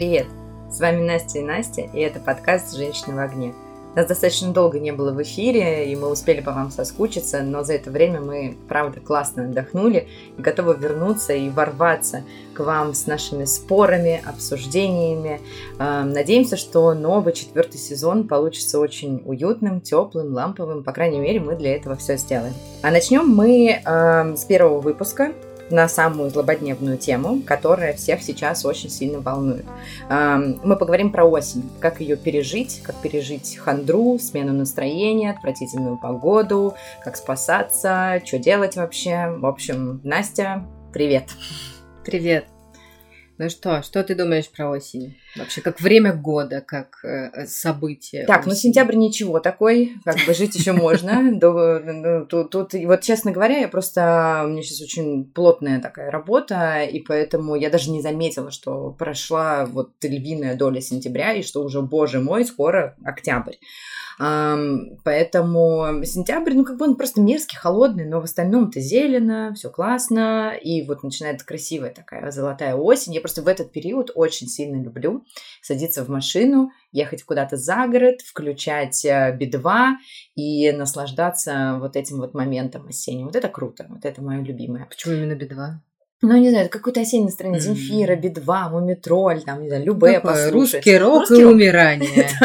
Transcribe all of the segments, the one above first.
Привет! С вами Настя и Настя, и это подкаст «Женщины в огне». Нас достаточно долго не было в эфире, и мы успели по вам соскучиться, но за это время мы, правда, классно отдохнули и готовы вернуться и ворваться к вам с нашими спорами, обсуждениями. Эм, надеемся, что новый четвертый сезон получится очень уютным, теплым, ламповым. По крайней мере, мы для этого все сделаем. А начнем мы э, с первого выпуска, на самую злободневную тему, которая всех сейчас очень сильно волнует. Мы поговорим про осень, как ее пережить, как пережить хандру, смену настроения, отвратительную погоду, как спасаться, что делать вообще. В общем, Настя, привет. Привет. Ну что, что ты думаешь про осень? Вообще, как время года, как э, событие. Так, осень. ну сентябрь ничего такой, как бы жить еще можно. Ну, тут, тут, вот, честно говоря, я просто, у меня сейчас очень плотная такая работа, и поэтому я даже не заметила, что прошла вот львиная доля сентября, и что уже, боже мой, скоро октябрь. Поэтому сентябрь, ну, как бы он просто мерзкий, холодный, но в остальном-то зелено, все классно, и вот начинает красивая такая золотая осень. Я просто в этот период очень сильно люблю садиться в машину, ехать куда-то за город, включать э, Би-2 и наслаждаться вот этим вот моментом осенним. Вот это круто, вот это мое любимое. Почему именно Би-2? ну, не знаю, какое-то осеннее настроение, mm-hmm. Земфира, Би-2, Мумитроль, там, не знаю, любые послушать. Русский рок русский и рок. умирание.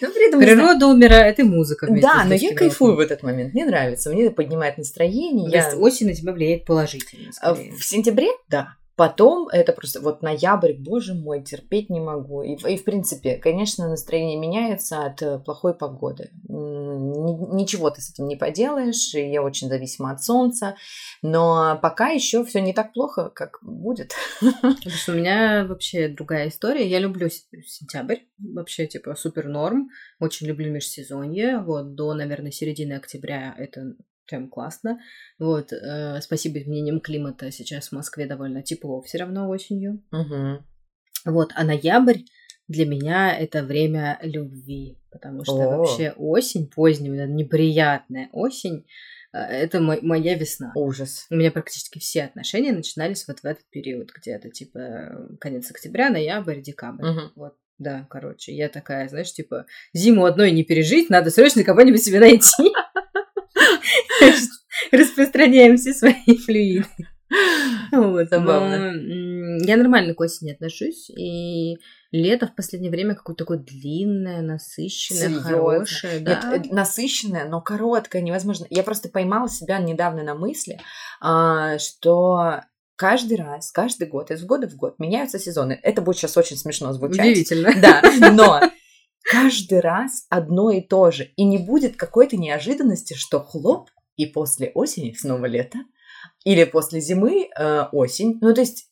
Ну, Природа умирает, и музыка Да, но я кайфую в этот момент, мне нравится, мне это поднимает настроение. То есть осень на тебя влияет положительно, а В сентябре, да, Потом это просто вот ноябрь, боже мой, терпеть не могу. И, и в принципе, конечно, настроение меняется от э, плохой погоды. Ничего ты с этим не поделаешь, и я очень зависима от солнца. Но пока еще все не так плохо, как будет. У меня вообще другая история. Я люблю сентябрь, вообще типа супер норм. Очень люблю межсезонье. Вот до, наверное, середины октября это прям классно. Вот, э, спасибо изменениям климата сейчас в Москве довольно тепло все равно осенью. Угу. Вот, а ноябрь для меня это время любви, потому что О. вообще осень, поздняя, неприятная осень, э, это мой, моя весна. Ужас. У меня практически все отношения начинались вот в этот период, где-то типа конец октября, ноябрь, декабрь. Угу. Вот. Да, короче, я такая, знаешь, типа, зиму одной не пережить, надо срочно кого-нибудь себе найти. Распространяем все свои флюиды. Вот, Забавно. Но я нормально к осени отношусь, и лето в последнее время какое-то такое длинное, насыщенное, Серьезно? хорошее. Да? Нет, насыщенное, но короткое, невозможно. Я просто поймала себя недавно на мысли, а, что каждый раз, каждый год, из года в год меняются сезоны. Это будет сейчас очень смешно звучать. Удивительно. Да, но каждый раз одно и то же. И не будет какой-то неожиданности, что хлоп, и после осени снова лето, или после зимы э, осень. Ну, то есть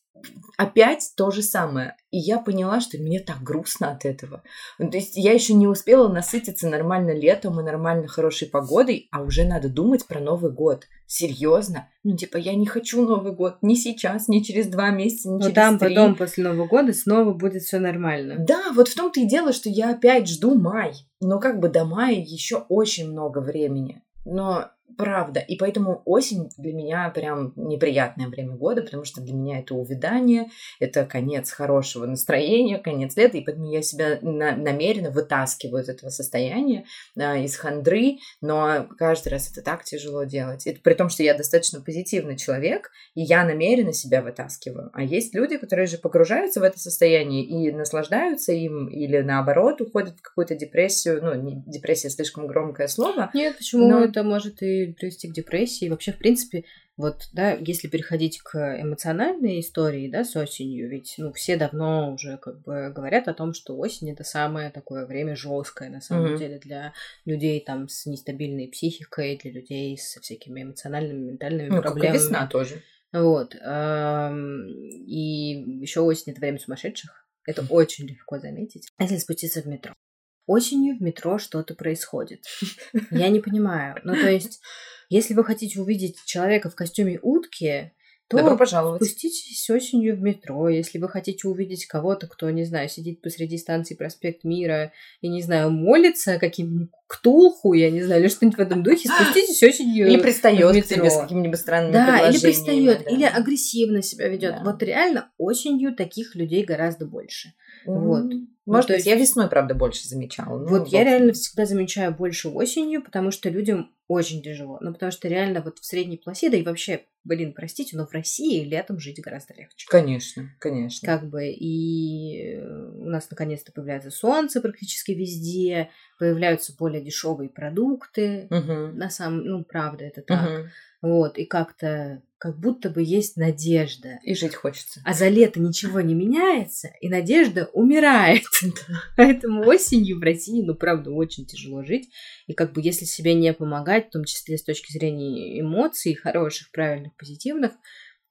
опять то же самое. И я поняла, что мне так грустно от этого. Ну, то есть я еще не успела насытиться нормально летом и нормально хорошей погодой, а уже надо думать про Новый год. Серьезно? Ну, типа, я не хочу Новый год ни сейчас, ни через два месяца, ни Но через там три. потом, после Нового года, снова будет все нормально. Да, вот в том-то и дело, что я опять жду май. Но как бы до мая еще очень много времени. Но Правда. И поэтому осень для меня прям неприятное время года, потому что для меня это увядание, это конец хорошего настроения, конец лета, и поэтому я себя на- намеренно вытаскиваю из этого состояния, э, из хандры, но каждый раз это так тяжело делать. Это при том, что я достаточно позитивный человек, и я намеренно себя вытаскиваю. А есть люди, которые же погружаются в это состояние и наслаждаются им, или наоборот уходят в какую-то депрессию, ну, не, депрессия слишком громкое слово. Нет, почему но... это может и привести к депрессии. Вообще, в принципе, вот, да, если переходить к эмоциональной истории, да, с осенью, ведь, ну, все давно уже как бы говорят о том, что осень это самое такое время жесткое, на самом mm-hmm. деле, для людей там с нестабильной психикой, для людей со всякими эмоциональными, ментальными ну, проблемами. Как и весна тоже. Вот. И еще осень это время сумасшедших. Это очень легко заметить. Если спуститься в метро. Осенью в метро что-то происходит. Я не понимаю. Ну, то есть, если вы хотите увидеть человека в костюме утки, то Добро пожаловать. спуститесь осенью в метро. Если вы хотите увидеть кого-то, кто, не знаю, сидит посреди станции Проспект Мира и, не знаю, молится каким-нибудь ктулху, я не знаю, или что-нибудь в этом духе, спуститесь осенью Или пристает к тебе с какими-нибудь странными Да, или пристает, да. или агрессивно себя ведет. Да. Вот реально осенью таких людей гораздо больше. Вот. Может Ну, быть, я весной, правда, больше замечала. Ну, Вот я реально всегда замечаю больше осенью, потому что людям очень тяжело. Ну, потому что реально вот в средней полосе, да и вообще, блин, простите, но в России летом жить гораздо легче. Конечно, конечно. Как бы и э, у нас наконец-то появляется солнце практически везде, появляются более дешевые продукты. Мгм. На самом, ну, правда, это так. Мгм. Вот, и как-то, как будто бы есть надежда. И жить хочется. А за лето ничего не меняется, и надежда умирает. Поэтому осенью в России, ну, правда, очень тяжело жить. И как бы если себе не помогать, в том числе с точки зрения эмоций, хороших, правильных, позитивных,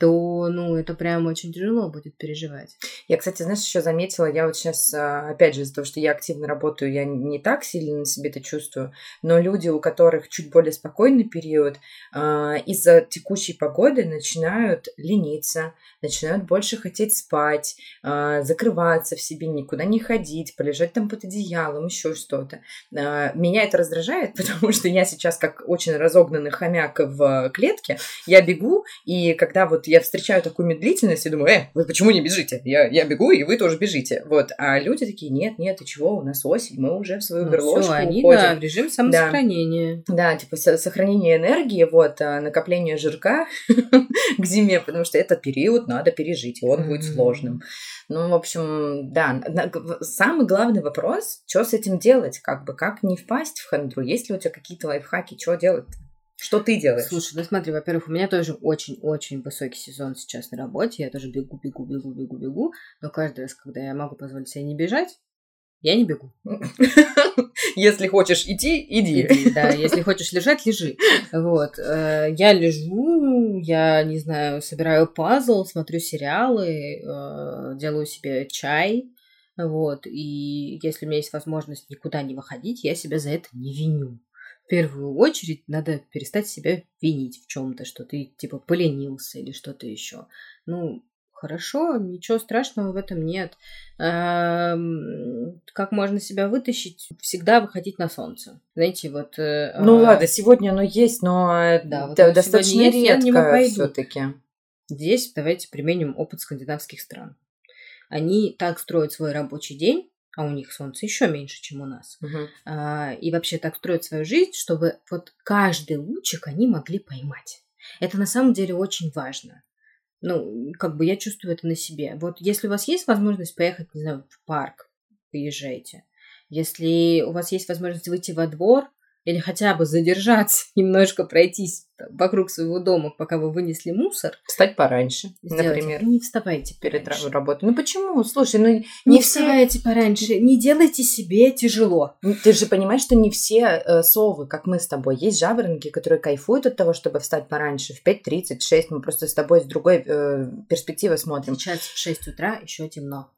то, ну, это прям очень тяжело будет переживать. Я, кстати, знаешь, еще заметила, я вот сейчас, опять же, из-за того, что я активно работаю, я не так сильно на себе это чувствую, но люди, у которых чуть более спокойный период, а, из-за текущей погоды начинают лениться, начинают больше хотеть спать, а, закрываться в себе, никуда не ходить, полежать там под одеялом, еще что-то. А, Меня это раздражает, потому что я сейчас как очень разогнанный хомяк в клетке, я бегу, и когда вот я встречаю такую медлительность, я думаю, э, вы почему не бежите? Я, я бегу, и вы тоже бежите. Вот. А люди такие, нет, нет, ты чего, у нас осень, мы уже в свою Ну, горлошку всё, они, уходим. да, в режим самосохранения. Да, типа со- сохранение энергии, вот, а, накопление жирка к зиме, потому что этот период надо пережить, и он будет сложным. Ну, в общем, да, самый главный вопрос, что с этим делать, как бы, как не впасть в хандру, есть ли у тебя какие-то лайфхаки, что делать Что ты делаешь? Слушай, ну смотри, во-первых, у меня тоже очень-очень высокий сезон сейчас на работе. Я тоже бегу, бегу, бегу, бегу, бегу. Но каждый раз, когда я могу позволить себе не бежать, я не бегу. Если хочешь идти, иди. Иди, да, если хочешь лежать, лежи. Вот. э, Я лежу, я, не знаю, собираю пазл, смотрю сериалы, э, делаю себе чай. Вот. И если у меня есть возможность никуда не выходить, я себя за это не виню. В первую очередь надо перестать себя винить в чем-то, что ты типа поленился или что-то еще. Ну, хорошо, ничего страшного в этом нет. Эм, Как можно себя вытащить? Всегда выходить на солнце. Знаете, вот... э, Ну э, ладно, сегодня оно есть, но Да, да, вот достаточно есть, редко все-таки. Здесь давайте применим опыт скандинавских стран. Они так строят свой рабочий день, а у них солнце еще меньше, чем у нас. А, И вообще так строят свою жизнь, чтобы вот каждый лучик они могли поймать. Это на самом деле очень важно. Ну, как бы я чувствую это на себе. Вот если у вас есть возможность поехать, не знаю, в парк, поезжайте. Если у вас есть возможность выйти во двор или хотя бы задержаться, немножко пройтись там вокруг своего дома, пока вы вынесли мусор, Встать пораньше, сделайте. например, не вставайте перед пораньше. ра- работой. Ну почему? Слушай, ну Не, не все... вставайте пораньше, не делайте себе тяжело. Ты же понимаешь, что не все э, совы, как мы с тобой. Есть жаворонки, которые кайфуют от того, чтобы встать пораньше, в 5.30, 6. Мы просто с тобой с другой э, перспективы смотрим. Сейчас в 6 утра еще темно.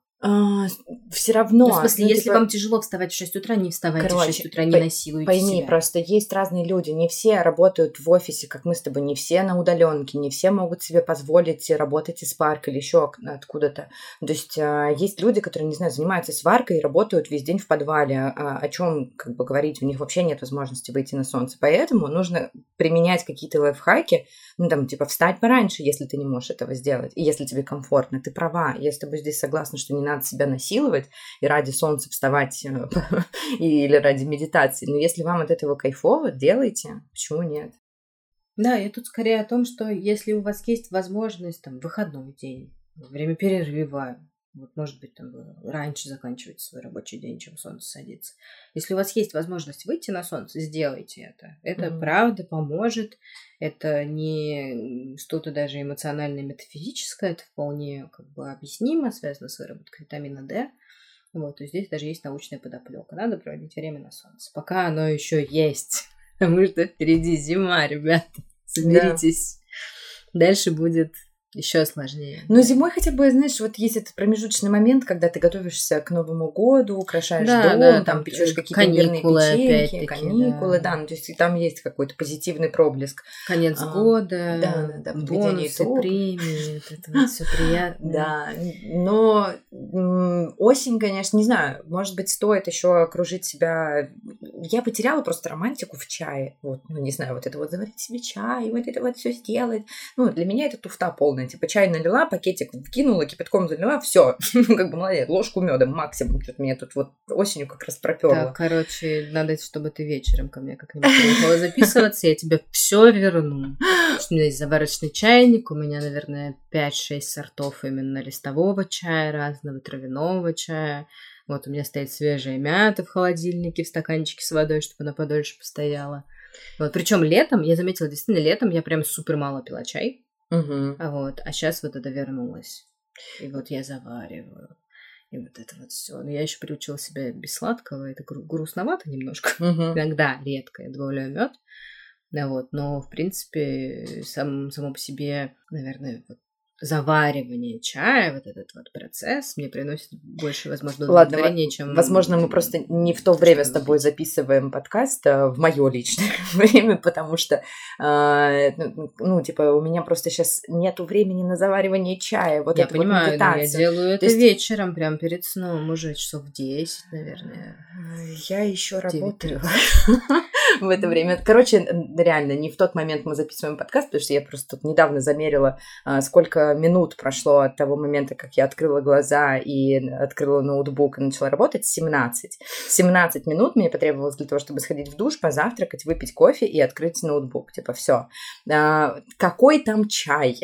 Все равно... Ну, в смысле, ну, если типа, вам тяжело вставать в 6 утра, не вставайте в Короче, 6 утра, не насилуйте Пойми, себя. просто есть разные люди. Не все работают в офисе, как мы с тобой, не все на удаленке, не все могут себе позволить работать из парка или еще откуда-то. То есть а, есть люди, которые, не знаю, занимаются сваркой и работают весь день в подвале. А о чем как бы говорить? У них вообще нет возможности выйти на солнце. Поэтому нужно применять какие-то лайфхаки, ну там типа встать пораньше, если ты не можешь этого сделать, и если тебе комфортно. Ты права. Я с тобой здесь согласна, что не надо себя насиловать и ради солнца вставать э, или ради медитации. Но если вам от этого кайфово, делайте. Почему нет? Да, я тут скорее о том, что если у вас есть возможность, там, выходной день, время перерыва, вот, может быть, там, вы раньше заканчиваете свой рабочий день, чем солнце садится. Если у вас есть возможность выйти на солнце, сделайте это. Это Мгм. правда поможет. Это не что-то даже эмоциональное, метафизическое. Это вполне как бы объяснимо, связано с выработкой витамина D. Вот, есть здесь даже есть научная подоплека. Надо проводить время на солнце, пока оно еще есть. Потому что впереди зима, ребята. Соберитесь. Дальше будет еще сложнее. Но зимой хотя бы, знаешь, вот есть этот промежуточный момент, когда ты готовишься к Новому году, украшаешь Да, дом, да, там, там, печешь э, какие-то каникулы печеньки, каникулы, да. да. ну, то есть там есть какой-то позитивный проблеск. Конец А, года, да, да, да, бонусы, премии, это вот все приятно. Да, но осень, конечно, не знаю, может быть, стоит еще окружить себя. Я потеряла просто романтику в чае. Вот, ну, не знаю, вот это вот заварить себе чай, вот это вот все сделать. Ну, для меня это туфта полная типа чай налила, пакетик вкинула, кипятком залила, все, как бы молодец, ложку меда максимум, что-то меня тут вот осенью как раз проперло. Так, короче, надо, чтобы ты вечером ко мне как-нибудь приехала записываться, я тебе все верну. У меня есть заварочный чайник, у меня, наверное, 5-6 сортов именно листового чая, разного травяного чая. Вот у меня стоит свежая мята в холодильнике, в стаканчике с водой, чтобы она подольше постояла. Вот, причем летом, я заметила, действительно, летом я прям супер мало пила чай. Угу. А вот, а сейчас вот это вернулось. И вот я завариваю. И вот это вот все. Но я еще приучила себя без сладкого. Это гру- грустновато немножко. Угу. Иногда, редко я добавляю мед. Да, вот, но в принципе сам, само по себе, наверное, вот заваривание чая, вот этот вот процесс мне приносит больше, возможно, удовлетворения, чем... Возможно, мы просто не в то время с тобой записываем подкаст, а в мое личное время, потому что, э, ну, ну, типа, у меня просто сейчас нету времени на заваривание чая. Вот я понимаю, вот я делаю это есть- вечером, прям перед сном, уже часов 10, наверное. Я еще работаю в это время. Короче, реально, не в тот момент мы записываем подкаст, потому что я просто тут недавно замерила, а, сколько минут прошло от того момента, как я открыла глаза и открыла ноутбук и начала работать. 17. 17 минут мне потребовалось для того, чтобы сходить в душ, позавтракать, выпить кофе и открыть ноутбук. Типа, все. Какой там чай?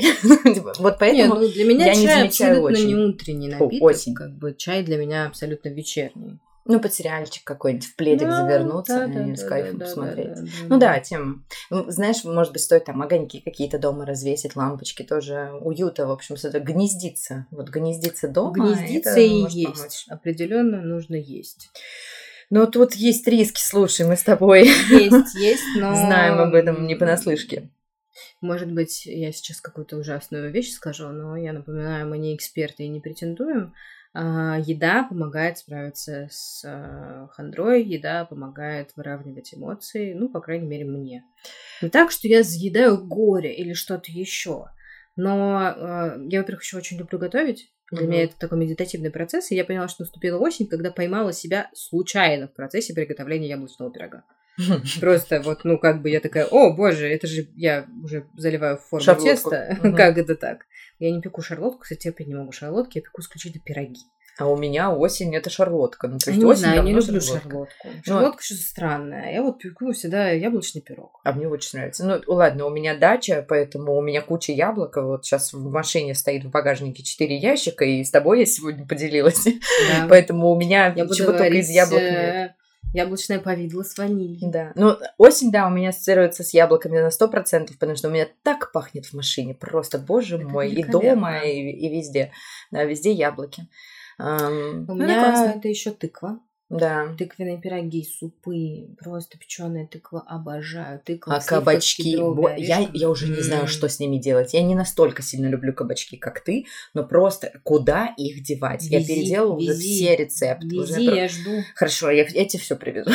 Типа, Вот поэтому... ну, для меня чай абсолютно не утренний напиток, как бы чай для меня абсолютно вечерний. Ну, под сериальчик какой-нибудь, в пледик Да, завернуться да, и да, с да, кайфом да, посмотреть. да, да, Ну да, тема. Ну, Знаешь, может быть, стоит там огоньки какие-то дома развесить, лампочки тоже уюта, в общем, что-то гнездиться. Вот гнездиться дома. Гнездиться это и есть. помочь. Определенно нужно есть. Но тут есть риски, слушай, мы с тобой Есть, есть, но... знаем об этом не понаслышке. Может быть, я сейчас какую-то ужасную вещь скажу, но я напоминаю, мы не эксперты и не претендуем. А, еда помогает справиться с а, хандрой, еда помогает выравнивать эмоции, ну, по крайней мере, мне. Не так, что я заедаю горе или что-то еще, но а, я, во-первых, еще очень люблю готовить. Для меня это такой медитативный процесс, и я поняла, что наступила осень, когда поймала себя случайно в процессе приготовления яблочного пирога. Просто вот, ну, как бы я такая, о, боже, это же я уже заливаю в форму Шарлотку. теста. Как это так? Я не пеку шарлотку, кстати, терпеть не могу шарлотки, я пеку исключительно пироги. А у меня осень это шарлотка. Ну, то Я есть не осень знаю, не давно люблю шарлотка. шарлотку. Ну, Шарлотка что-то странное. Я вот пеку всегда яблочный пирог. А мне очень нравится. Ну, ладно, у меня дача, поэтому у меня куча яблок. Вот сейчас в машине стоит в багажнике 4 ящика, и с тобой я сегодня поделилась. Да. Поэтому у меня Я чего только из яблок нет. Яблочное повидло с ванилью. Да. Ну, осень, да, у меня ассоциируется с яблоками на 100%, потому что у меня так пахнет в машине. Просто, боже Это мой, и дома, и, и везде. Да, везде яблоки. Ам, У ну, меня это еще тыква. Да. Тыквенные пироги, супы, просто печеная тыква, обожаю. Тыква, А кабачки, бо- я, я уже не знаю, что с ними делать. Я не настолько сильно люблю кабачки, как ты, но просто куда их девать? я Вези, переделала уже вези, все рецепты. уже Вези, про- я жду. Хорошо, я, я тебе все привезу.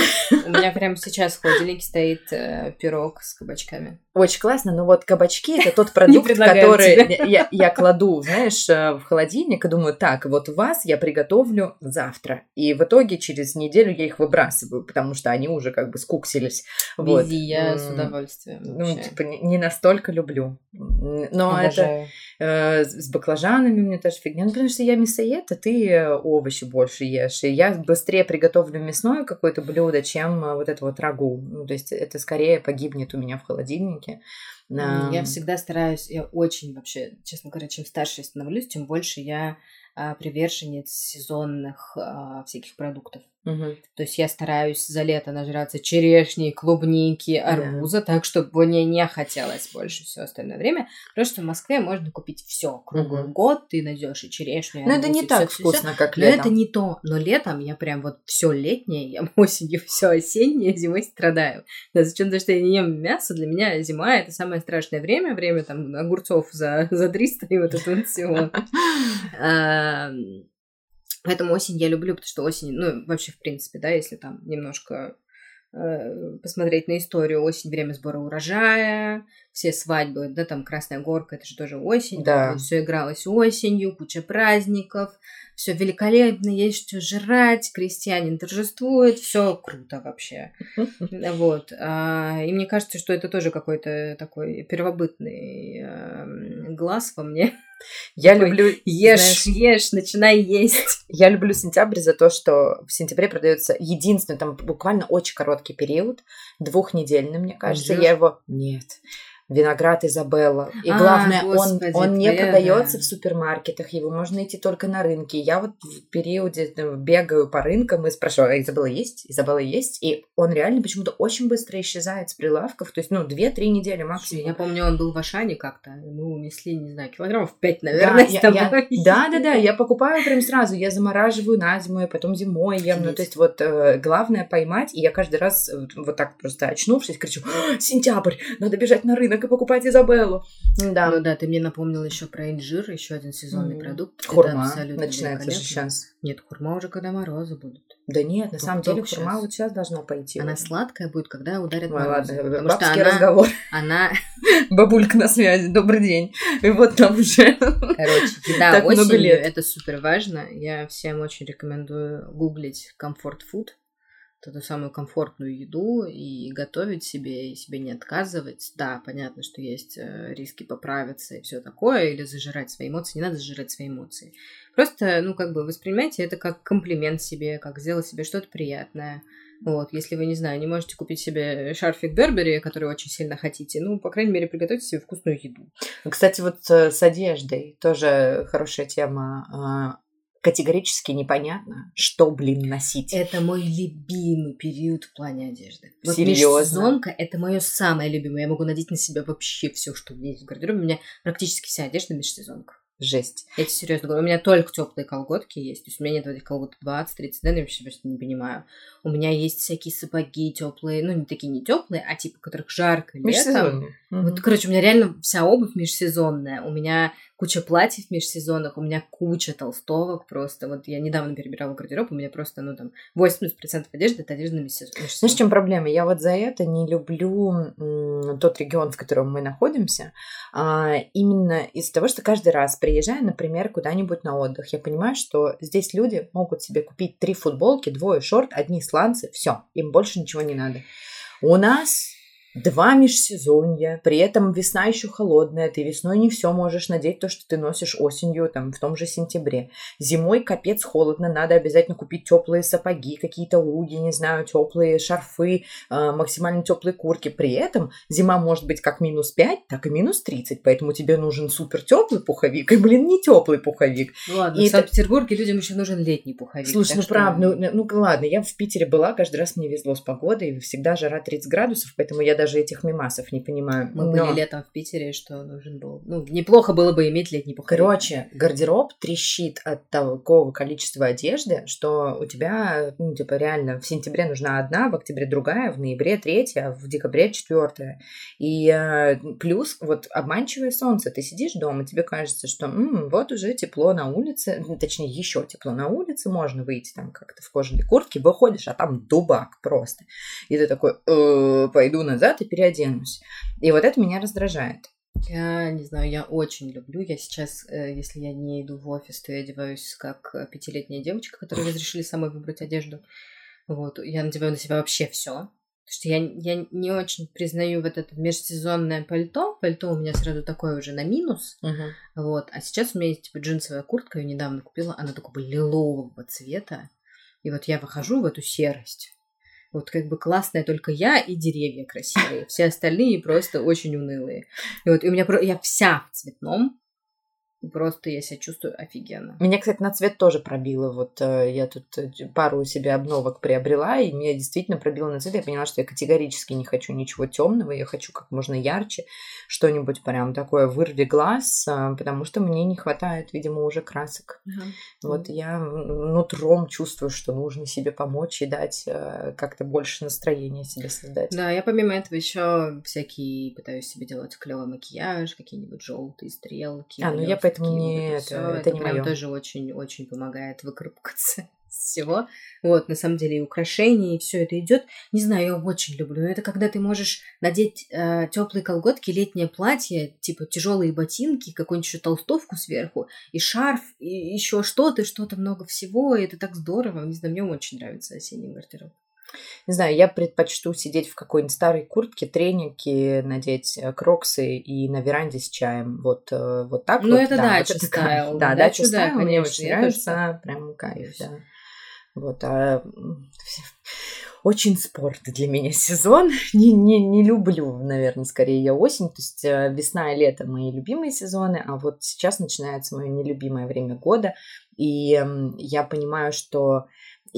У меня прямо сейчас в холодильнике стоит э, пирог с кабачками. Очень классно, но вот кабачки это тот продукт, который я, я кладу, знаешь, э, в холодильник и думаю, так, вот вас я приготовлю завтра. И в итоге через неделю я их выбрасываю, потому что они уже как бы скуксились. Вот. Вези, я с удовольствием. Ну, вообще. типа, не, не настолько люблю. Но это Обожаю. э, с с баклажанами у меня тоже фигня. Ну, потому что я мясоед, а ты э, овощи больше ешь. И я быстрее приготовлю мясное какое-то блюдо, чем э, вот это вот рагу. Ну, то есть это скорее погибнет у меня в холодильнике. А, Я всегда стараюсь, я очень вообще, честно говоря, чем старше я становлюсь, тем больше я а, приверженец сезонных а, всяких продуктов. Мгм. То есть я стараюсь за лето нажраться черешни, клубники, арбуза, так, чтобы мне не хотелось больше все остальное время. Потому что в Москве можно купить все круглый Мгм. год, ты найдешь и черешню, и Но это арбуз, не и так всё-всё-всё. вкусно, как Но летом. это не то. Но летом я прям вот все летнее, я осенью все осеннее, зимой страдаю. Да, зачем? Потому что я не ем мясо. Для меня зима это самое страшное время. Время там огурцов за, за 300 и вот это вот всего. Поэтому осень я люблю, потому что осень, ну, вообще, в принципе, да, если там немножко э, посмотреть на историю, осень время сбора урожая, все свадьбы, да, там Красная Горка, это же тоже осень, Да. все игралось осенью, куча праздников, все великолепно, есть что жрать, крестьянин торжествует, все круто вообще. Вот. А, И мне кажется, что это тоже какой-то такой первобытный эм, глаз во мне. Я люблю... Ешь, знаешь, ешь, начинай есть. Я люблю сентябрь за то, что в сентябре продается единственный, там буквально очень короткий период, двухнедельный, мне кажется. Я его... Нет. Виноград Изабелла. И А, главное, господи, он, он не продается да. в супермаркетах, его можно найти только на рынке. Я вот в периоде ну, бегаю по рынкам и спрашиваю, а Изабелла есть? Изабелла есть? И он реально почему-то очень быстро исчезает с прилавков, то есть, ну, 2-3 недели максимум. Я помню, он был в Ашане как-то. Мы унесли, не знаю, килограммов 5, Да, наверное, с я- тобой. я- да, да, да, я покупаю прям сразу, я замораживаю на зиму, и потом зимой ем. Ну, то есть вот э, главное поймать, и я каждый раз э, вот так просто очнувшись, кричу, «А, сентябрь, надо бежать на рынок и покупать Изабеллу. Да, Ну да, ты мне напомнил еще про инжир, еще один сезонный М. продукт. Это хурма абсолютно начинается же сейчас. Нет, хурма уже когда морозы будут. Да нет, на самом деле хурма вот сейчас должна пойти. Она сладкая будет, когда ударят Ой, морозы. ладно, потому что она, разговор. она, Бабулька на связи, добрый день. И вот там уже. короче, много осенью, лет. это супер важно. Я всем очень рекомендую гуглить комфорт food, ту самую комфортную еду и готовить себе, и себе не отказывать. Да, понятно, что есть э, риски поправиться и все такое, или зажирать свои эмоции. Не надо зажирать свои эмоции. Просто, ну, как бы воспринимайте это как комплимент себе, как сделать себе что-то приятное. Вот, если вы, не знаю, не можете купить себе шарфик Бербери, который очень сильно хотите, ну, по крайней мере, приготовьте себе вкусную еду. Кстати, вот э, с одеждой тоже хорошая тема. Категорически непонятно, что, блин, носить. Это мой любимый период в плане одежды. Вот Серьёзно? межсезонка – это мое самое любимое. Я могу надеть на себя вообще все, что у меня есть в гардеробе. У меня практически вся одежда межсезонка. Жесть. Я тебе серьезно говорю, у меня только теплые колготки есть. То есть у меня нет этих колготок 20-30 дней, я вообще просто не понимаю. У меня есть всякие сапоги теплые, ну, не такие не теплые, а типа, которых жарко летом. Межсезонье. Мгм. Вот, короче, у меня реально вся обувь межсезонная. У меня куча платьев межсезонных, у меня куча толстовок просто. Вот я недавно перебирала гардероб, у меня просто, ну, там, 80% одежды – это одежда межсезон- Знаешь, в чем проблема? Я вот за это не люблю тот регион, в котором мы находимся, а, именно из-за того, что каждый раз, приезжая, например, куда-нибудь на отдых, я понимаю, что здесь люди могут себе купить три футболки, двое шорт, одни сланцы, все, им больше ничего не надо. У нас два межсезонья, при этом весна еще холодная, ты весной не все можешь надеть то, что ты носишь осенью, там, в том же сентябре. Зимой капец холодно, надо обязательно купить теплые сапоги, какие-то уги, не знаю, теплые шарфы, а, максимально теплые куртки. При этом зима может быть как минус 5, так и минус 30, поэтому тебе нужен супер теплый пуховик и, блин, не теплый пуховик. Ну ладно, И в это- Санкт-Петербурге людям еще нужен летний пуховик. Слушай, ну что- правда, ну, ну ладно, я в Питере была, каждый раз мне везло с погодой, всегда жара 30 градусов, поэтому я даже этих мимасов не понимаю. Мы Но- были летом в Питере, что нужен был. Ну, неплохо было бы иметь летний пуховик. Короче, гардероб трещит от такого количества одежды, что у тебя, ну, типа, реально в сентябре нужна одна, в октябре другая, в ноябре третья, в декабре четвертая. И э, плюс вот обманчивое солнце. Ты сидишь дома, тебе кажется, что «М, вот уже тепло на улице, ну, точнее, еще тепло на улице, можно выйти там как-то в кожаной куртке, выходишь, а там дубак просто. И ты такой «Э, пойду назад и переоденусь. И вот это меня раздражает. Я не знаю, я очень люблю. Я сейчас, э, если я не иду в офис, то я одеваюсь как э, пятилетняя девочка, которой разрешили самой выбрать одежду. Вот, я надеваю на себя вообще все. Потому что я, я не очень признаю вот это межсезонное пальто. Пальто у меня сразу такое уже на минус. Вот. А сейчас у меня есть типа джинсовая куртка, я недавно купила, она такого лилового цвета. И вот я выхожу в эту серость. Вот как бы классная только я и деревья красивые. Все остальные просто очень унылые. И вот и у меня я вся в цветном. Просто я себя чувствую офигенно. Меня, кстати, на цвет тоже пробило. Вот э, я тут э, пару себе обновок приобрела, и меня действительно пробило на цвет. Я поняла, что я категорически не хочу ничего темного, я хочу как можно ярче, что-нибудь прям такое вырви глаз, э, потому что мне не хватает, видимо, уже красок. Вот я м, нутром чувствую, что нужно себе помочь и дать как-то больше настроения себе создать. Да, я помимо этого еще всякие пытаюсь себе делать клевый макияж, какие-нибудь желтые стрелки. А, ну я поэтому вот не это, всё. это не прям моё. тоже очень-очень помогает выкарабкаться из всего. Вот, на самом деле, и украшения, и все это идет. Не знаю, я очень люблю. Но это когда ты можешь надеть теплые колготки, летнее платье, типа тяжелые ботинки, какую-нибудь еще толстовку сверху, и шарф, и еще что-то, что-то много всего. И это так здорово. Не знаю, мне очень нравится осенний гардероб. Не знаю, я предпочту сидеть в какой-нибудь старой куртке, тренике, надеть э, кроксы и на веранде с чаем. Вот, э, вот так ну, вот. это да, дача вот стайл. Да, дача стайл да, мне очень нравится. Прям кайф, да. Вот, а очень спорт для меня сезон. Не, не, не люблю, наверное, скорее я осень. То есть э, весна и лето мои любимые сезоны, а вот сейчас начинается мое нелюбимое время года. И я понимаю, что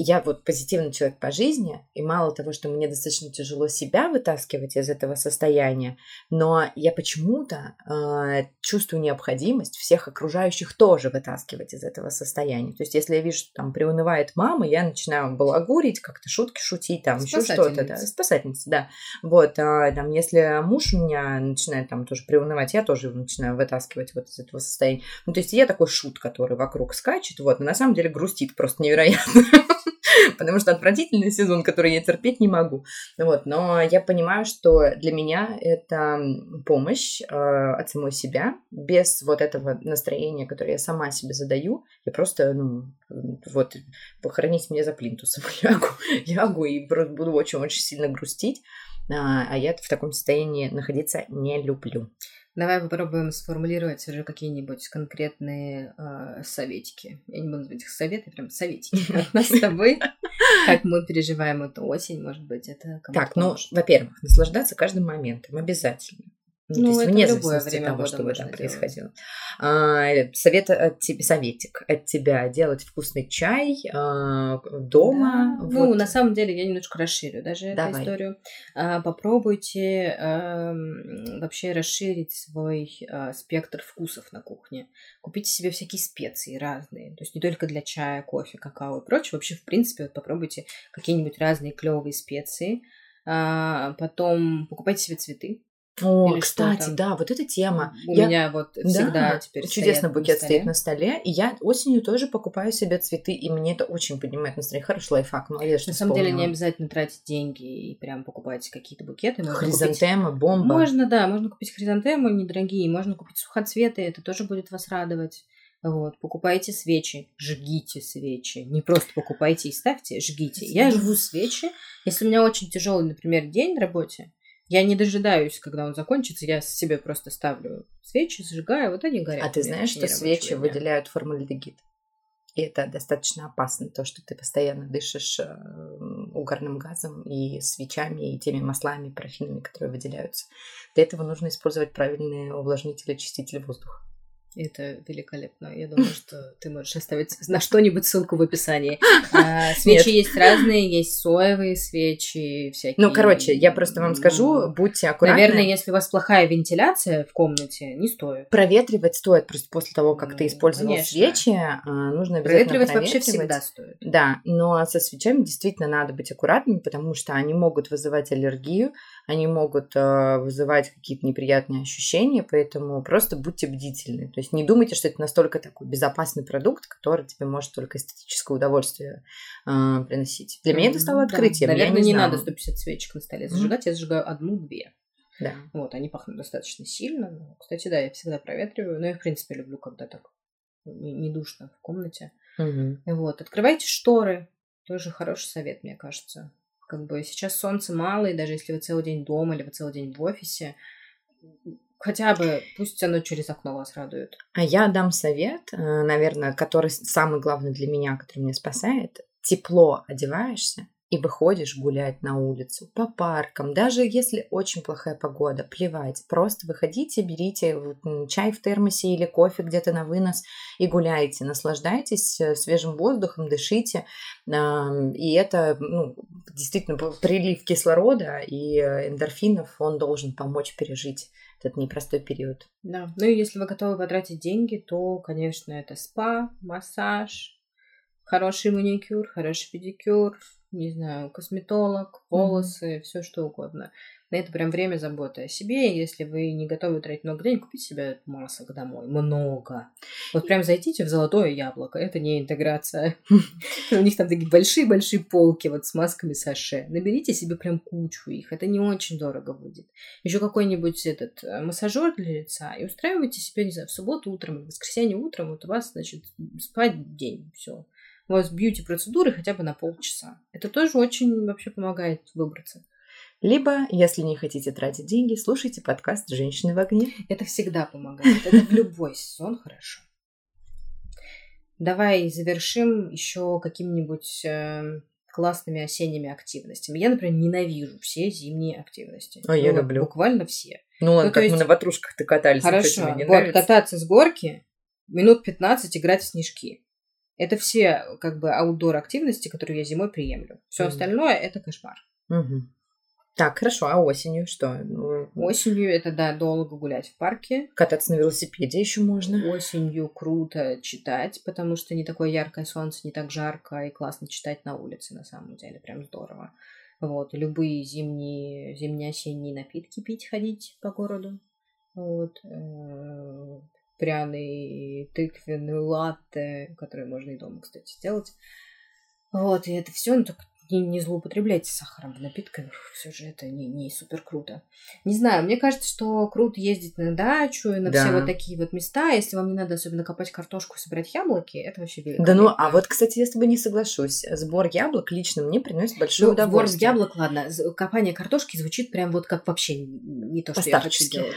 я вот позитивный человек по жизни, и мало того, что мне достаточно тяжело себя вытаскивать из этого состояния, но я почему-то э, чувствую необходимость всех окружающих тоже вытаскивать из этого состояния. То есть, если я вижу, что там приунывает мама, я начинаю балагурить, как-то шутки шутить, там еще что-то, да, Спасательница. да. Вот, а, там, если муж у меня начинает там тоже приунывать, я тоже начинаю вытаскивать вот из этого состояния. Ну, то есть, я такой шут, который вокруг скачет, вот, но на самом деле грустит просто невероятно. Потому что отвратительный сезон, который я терпеть не могу. Вот, но я понимаю, что для меня это помощь э, от самой себя, без вот этого настроения, которое я сама себе задаю. Я просто, ну, вот, похоронить меня за плинтусом лягу, лягу и просто буду очень-очень сильно грустить. А, а я в таком состоянии находиться не люблю. Давай попробуем сформулировать уже какие-нибудь конкретные э, советики. Я не буду называть их советы, прям советики от нас с тобой. Как мы переживаем эту осень, может быть, это Так, ну, во-первых, наслаждаться каждым моментом обязательно. Ну, то есть это вне зависимости от того, что бы там делать. происходило. А, совет от тебя, советик от тебя делать вкусный чай а, дома. Да. вот. Ну, на самом деле, я немножко расширю даже эту Давай. историю. А, попробуйте ам, вообще расширить свой а, спектр вкусов на кухне. Купите себе всякие специи разные. То есть не только для чая, кофе, какао и прочее. Вообще, в принципе, вот попробуйте какие-нибудь разные клевые специи. А, потом покупайте себе цветы. О, или кстати, да, вот эта тема. У Я- меня вот Да, всегда теперь чудесный стоят на букет столе. стоит на столе, и я осенью тоже покупаю себе цветы, и мне это очень поднимает настроение. Хороший лайфхак, молодец, На самом деле не вспомнила. обязательно тратить деньги и прям покупать какие-то букеты. Можно купить Хризантема, бомба. Можно, да, можно купить хризантемы недорогие, можно купить сухоцветы, это тоже будет вас радовать. Вот, покупайте свечи, жгите свечи. Не просто покупайте и ставьте, жгите. Я жгу свечи. Если у меня очень тяжелый, например, день на работе, я не дожидаюсь, когда он закончится, я себе просто ставлю свечи, зажигаю, вот они горят. А ты знаешь, что свечи дня. выделяют формальдегид? И это достаточно опасно, то, что ты постоянно дышишь э, угарным газом и свечами, и теми маслами, парафинами, которые выделяются. Для этого нужно использовать правильные увлажнители, очистители воздуха. Это великолепно. Я думаю, что ты можешь оставить на что-нибудь ссылку в описании. А, Свечи есть разные, есть соевые свечи, всякие. Ну, короче, я просто вам скажу, Ну, будьте аккуратны. Наверное, если у вас плохая вентиляция в комнате, не стоит. Проветривать стоит просто после того, как ты Ну, использовал конечно. свечи, а, нужно обязательно Проветривать вообще проветривать. всегда стоит. Да, но со свечами действительно надо быть аккуратным, потому что они могут вызывать аллергию, они могут э, вызывать какие-то неприятные ощущения, поэтому просто будьте бдительны. То есть не думайте, что это настолько такой безопасный продукт, который тебе может только эстетическое удовольствие э, приносить. Для меня это стало Да. открытием. я Наверное, не, знала. надо 150 свечек на столе зажигать, я зажигаю одну-две. Да. Вот, они пахнут достаточно сильно. но, Кстати, да, я всегда проветриваю, но я, в принципе, люблю, когда так не, не душно в комнате. Мгм. Вот, открывайте шторы. Тоже хороший совет, мне кажется. Как бы сейчас солнца мало, и даже если вы целый день дома или вы целый день в офисе, хотя бы пусть оно через окно вас радует. А я дам совет, э, наверное, который самый главный для меня, который меня спасает. Тепло одеваешься и выходишь гулять на улицу, по паркам, даже если очень плохая погода, плевать. Просто выходите, берите чай в термосе или кофе где-то на вынос и гуляйте, наслаждайтесь э, свежим воздухом, дышите. И это ну, действительно прилив кислорода и э, эндорфинов, он должен помочь пережить этот непростой период. Да. Ну и если вы готовы потратить деньги, то, конечно, это спа, массаж, хороший маникюр, хороший педикюр, не знаю, косметолог, волосы, все что угодно. На это прям время заботы о себе. Если вы не готовы тратить много денег, купите себе масок домой. Много. Вот прям зайдите в золотое яблоко. Это не интеграция. У них там такие большие-большие полки вот с масками саше. Наберите себе прям кучу их. Это не очень дорого будет. Еще какой-нибудь этот э, массажер для лица. И устраивайте себе, не знаю, в субботу утром, в воскресенье утром. Вот у вас, значит, спать день. Все. У вас бьюти-процедуры хотя бы на полчаса. Это тоже очень вообще помогает выбраться. Либо, если не хотите тратить деньги, слушайте подкаст «Женщины в огне». Это всегда помогает. Это в любой сезон хорошо. Давай завершим еще каким-нибудь э, классными осенними активностями. Я, например, ненавижу все зимние активности. А я люблю. Буквально все. Ну, ладно, как мы на ватрушках-то катались. Хорошо, не вот, нравится? кататься с горки, минут 15 играть в снежки. Это все как бы аутдор активности, которые я зимой приемлю. Все Мгм. остальное это кошмар. Мгм. Так, хорошо, а осенью что? Ну, Осенью это да, долго гулять в парке. Кататься на велосипеде еще можно. Осенью круто читать, потому что не такое яркое солнце, не так жарко и классно читать на улице, на самом деле, прям здорово. Вот, любые зимние, зимние-осенние напитки пить, ходить по городу. Вот, э, пряный тыквенный латте, который можно и дома, кстати, сделать. Вот, и это все, ну, только не, не злоупотребляйте сахаром в напитках, все же это не, не супер круто. Не знаю, мне кажется, что круто ездить на дачу и на Да. все вот такие вот места. Если вам не надо особенно копать картошку и собирать яблоки, это вообще великолепно. Да ну, а вот, кстати, я с тобой не соглашусь. Сбор яблок лично мне приносит большое Ну, сбор удовольствие. яблок, ладно. Копание картошки звучит прям вот как вообще не то, что я хочу делать.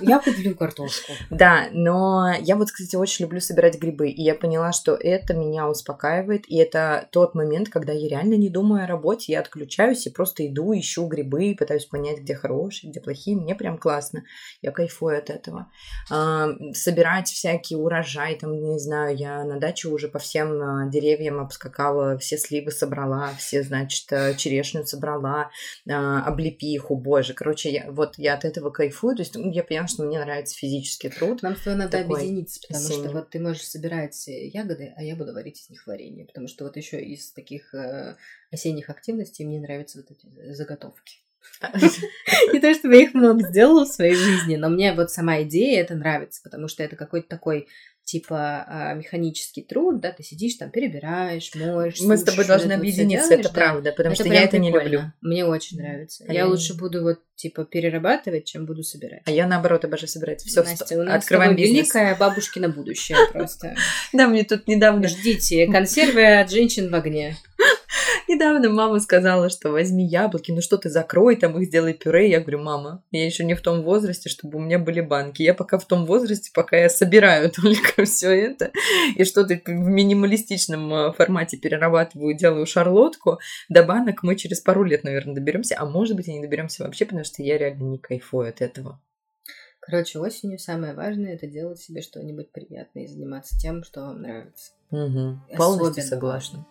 Я люблю картошку. Да, но я вот, кстати, очень люблю собирать грибы, и я поняла, что это меня успокаивает, и это тот момент, когда я реально не думаю о работе, я отключаюсь и просто иду, ищу грибы, пытаюсь понять, где хорошие, где плохие, мне прям классно, я кайфую от этого. А, собирать всякие урожай, там, не знаю, я на даче уже по всем а, деревьям обскакала, все сливы собрала, все, значит, э, черешню собрала, а, облепиху, боже, короче, я, вот я от этого кайфую, то есть я поняла, что мне нравится физический труд, Нам с тобой надо Такой объединиться, потому что осенний. вот ты можешь собирать э, ягоды, а я буду варить из них варенье. Потому что вот еще из таких э, осенних активностей мне нравятся вот эти заготовки. Не то, чтобы я их много сделала в своей жизни, но мне вот сама идея это нравится, потому что это какой-то такой типа а, механический труд, да, ты сидишь там, перебираешь, моешь, Мы с тобой должны объединиться, это да. правда, потому что я это не люблю. Мне очень нравится. Я лучше буду вот типа перерабатывать, чем буду собирать. А я наоборот обожаю собирать. Все, Настя, у нас открываем бизнес. великое бабушкино будущее просто. Да, мне тут недавно, Ждите, консервы от женщин в огне. Недавно мама сказала, что возьми яблоки, ну что ты закрой там их, сделай пюре. Я говорю, мама, я еще не в том возрасте, чтобы у меня были банки. Я пока в том возрасте, пока я собираю только все это и что-то в минималистичном э, формате перерабатываю, делаю шарлотку. До банок мы через пару лет, наверное, доберемся, а может быть и не доберемся вообще, потому что я реально не кайфую от этого. Короче, осенью самое важное это делать себе что-нибудь приятное и заниматься тем, что вам нравится. Угу. Полностью согласна.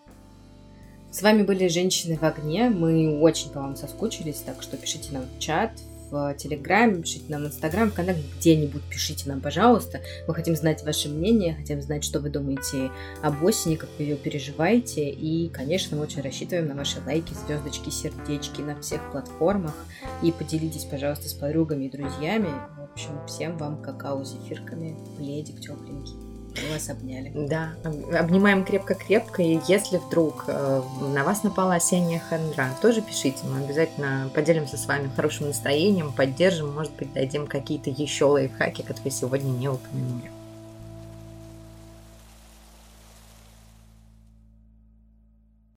С вами были женщины в огне. Мы очень по вам соскучились, так что пишите нам в чат, в Телеграме, пишите нам в Инстаграм, в ВКонтакте, где-нибудь пишите нам, пожалуйста. Мы хотим знать ваше мнение, хотим знать, что вы думаете об осени, как вы ее переживаете. И, конечно, мы очень рассчитываем на ваши лайки, звездочки, сердечки на всех платформах. И поделитесь, пожалуйста, с подругами и друзьями. В общем, всем вам какао с зефирками, пледик тепленький. Вас обняли. Да, об- обнимаем крепко-крепко, и если вдруг э, на вас напала осенняя хандра, тоже пишите, мы обязательно поделимся с вами хорошим настроением, поддержим, может быть, дадим какие-то еще лайфхаки, которые сегодня не упомянули.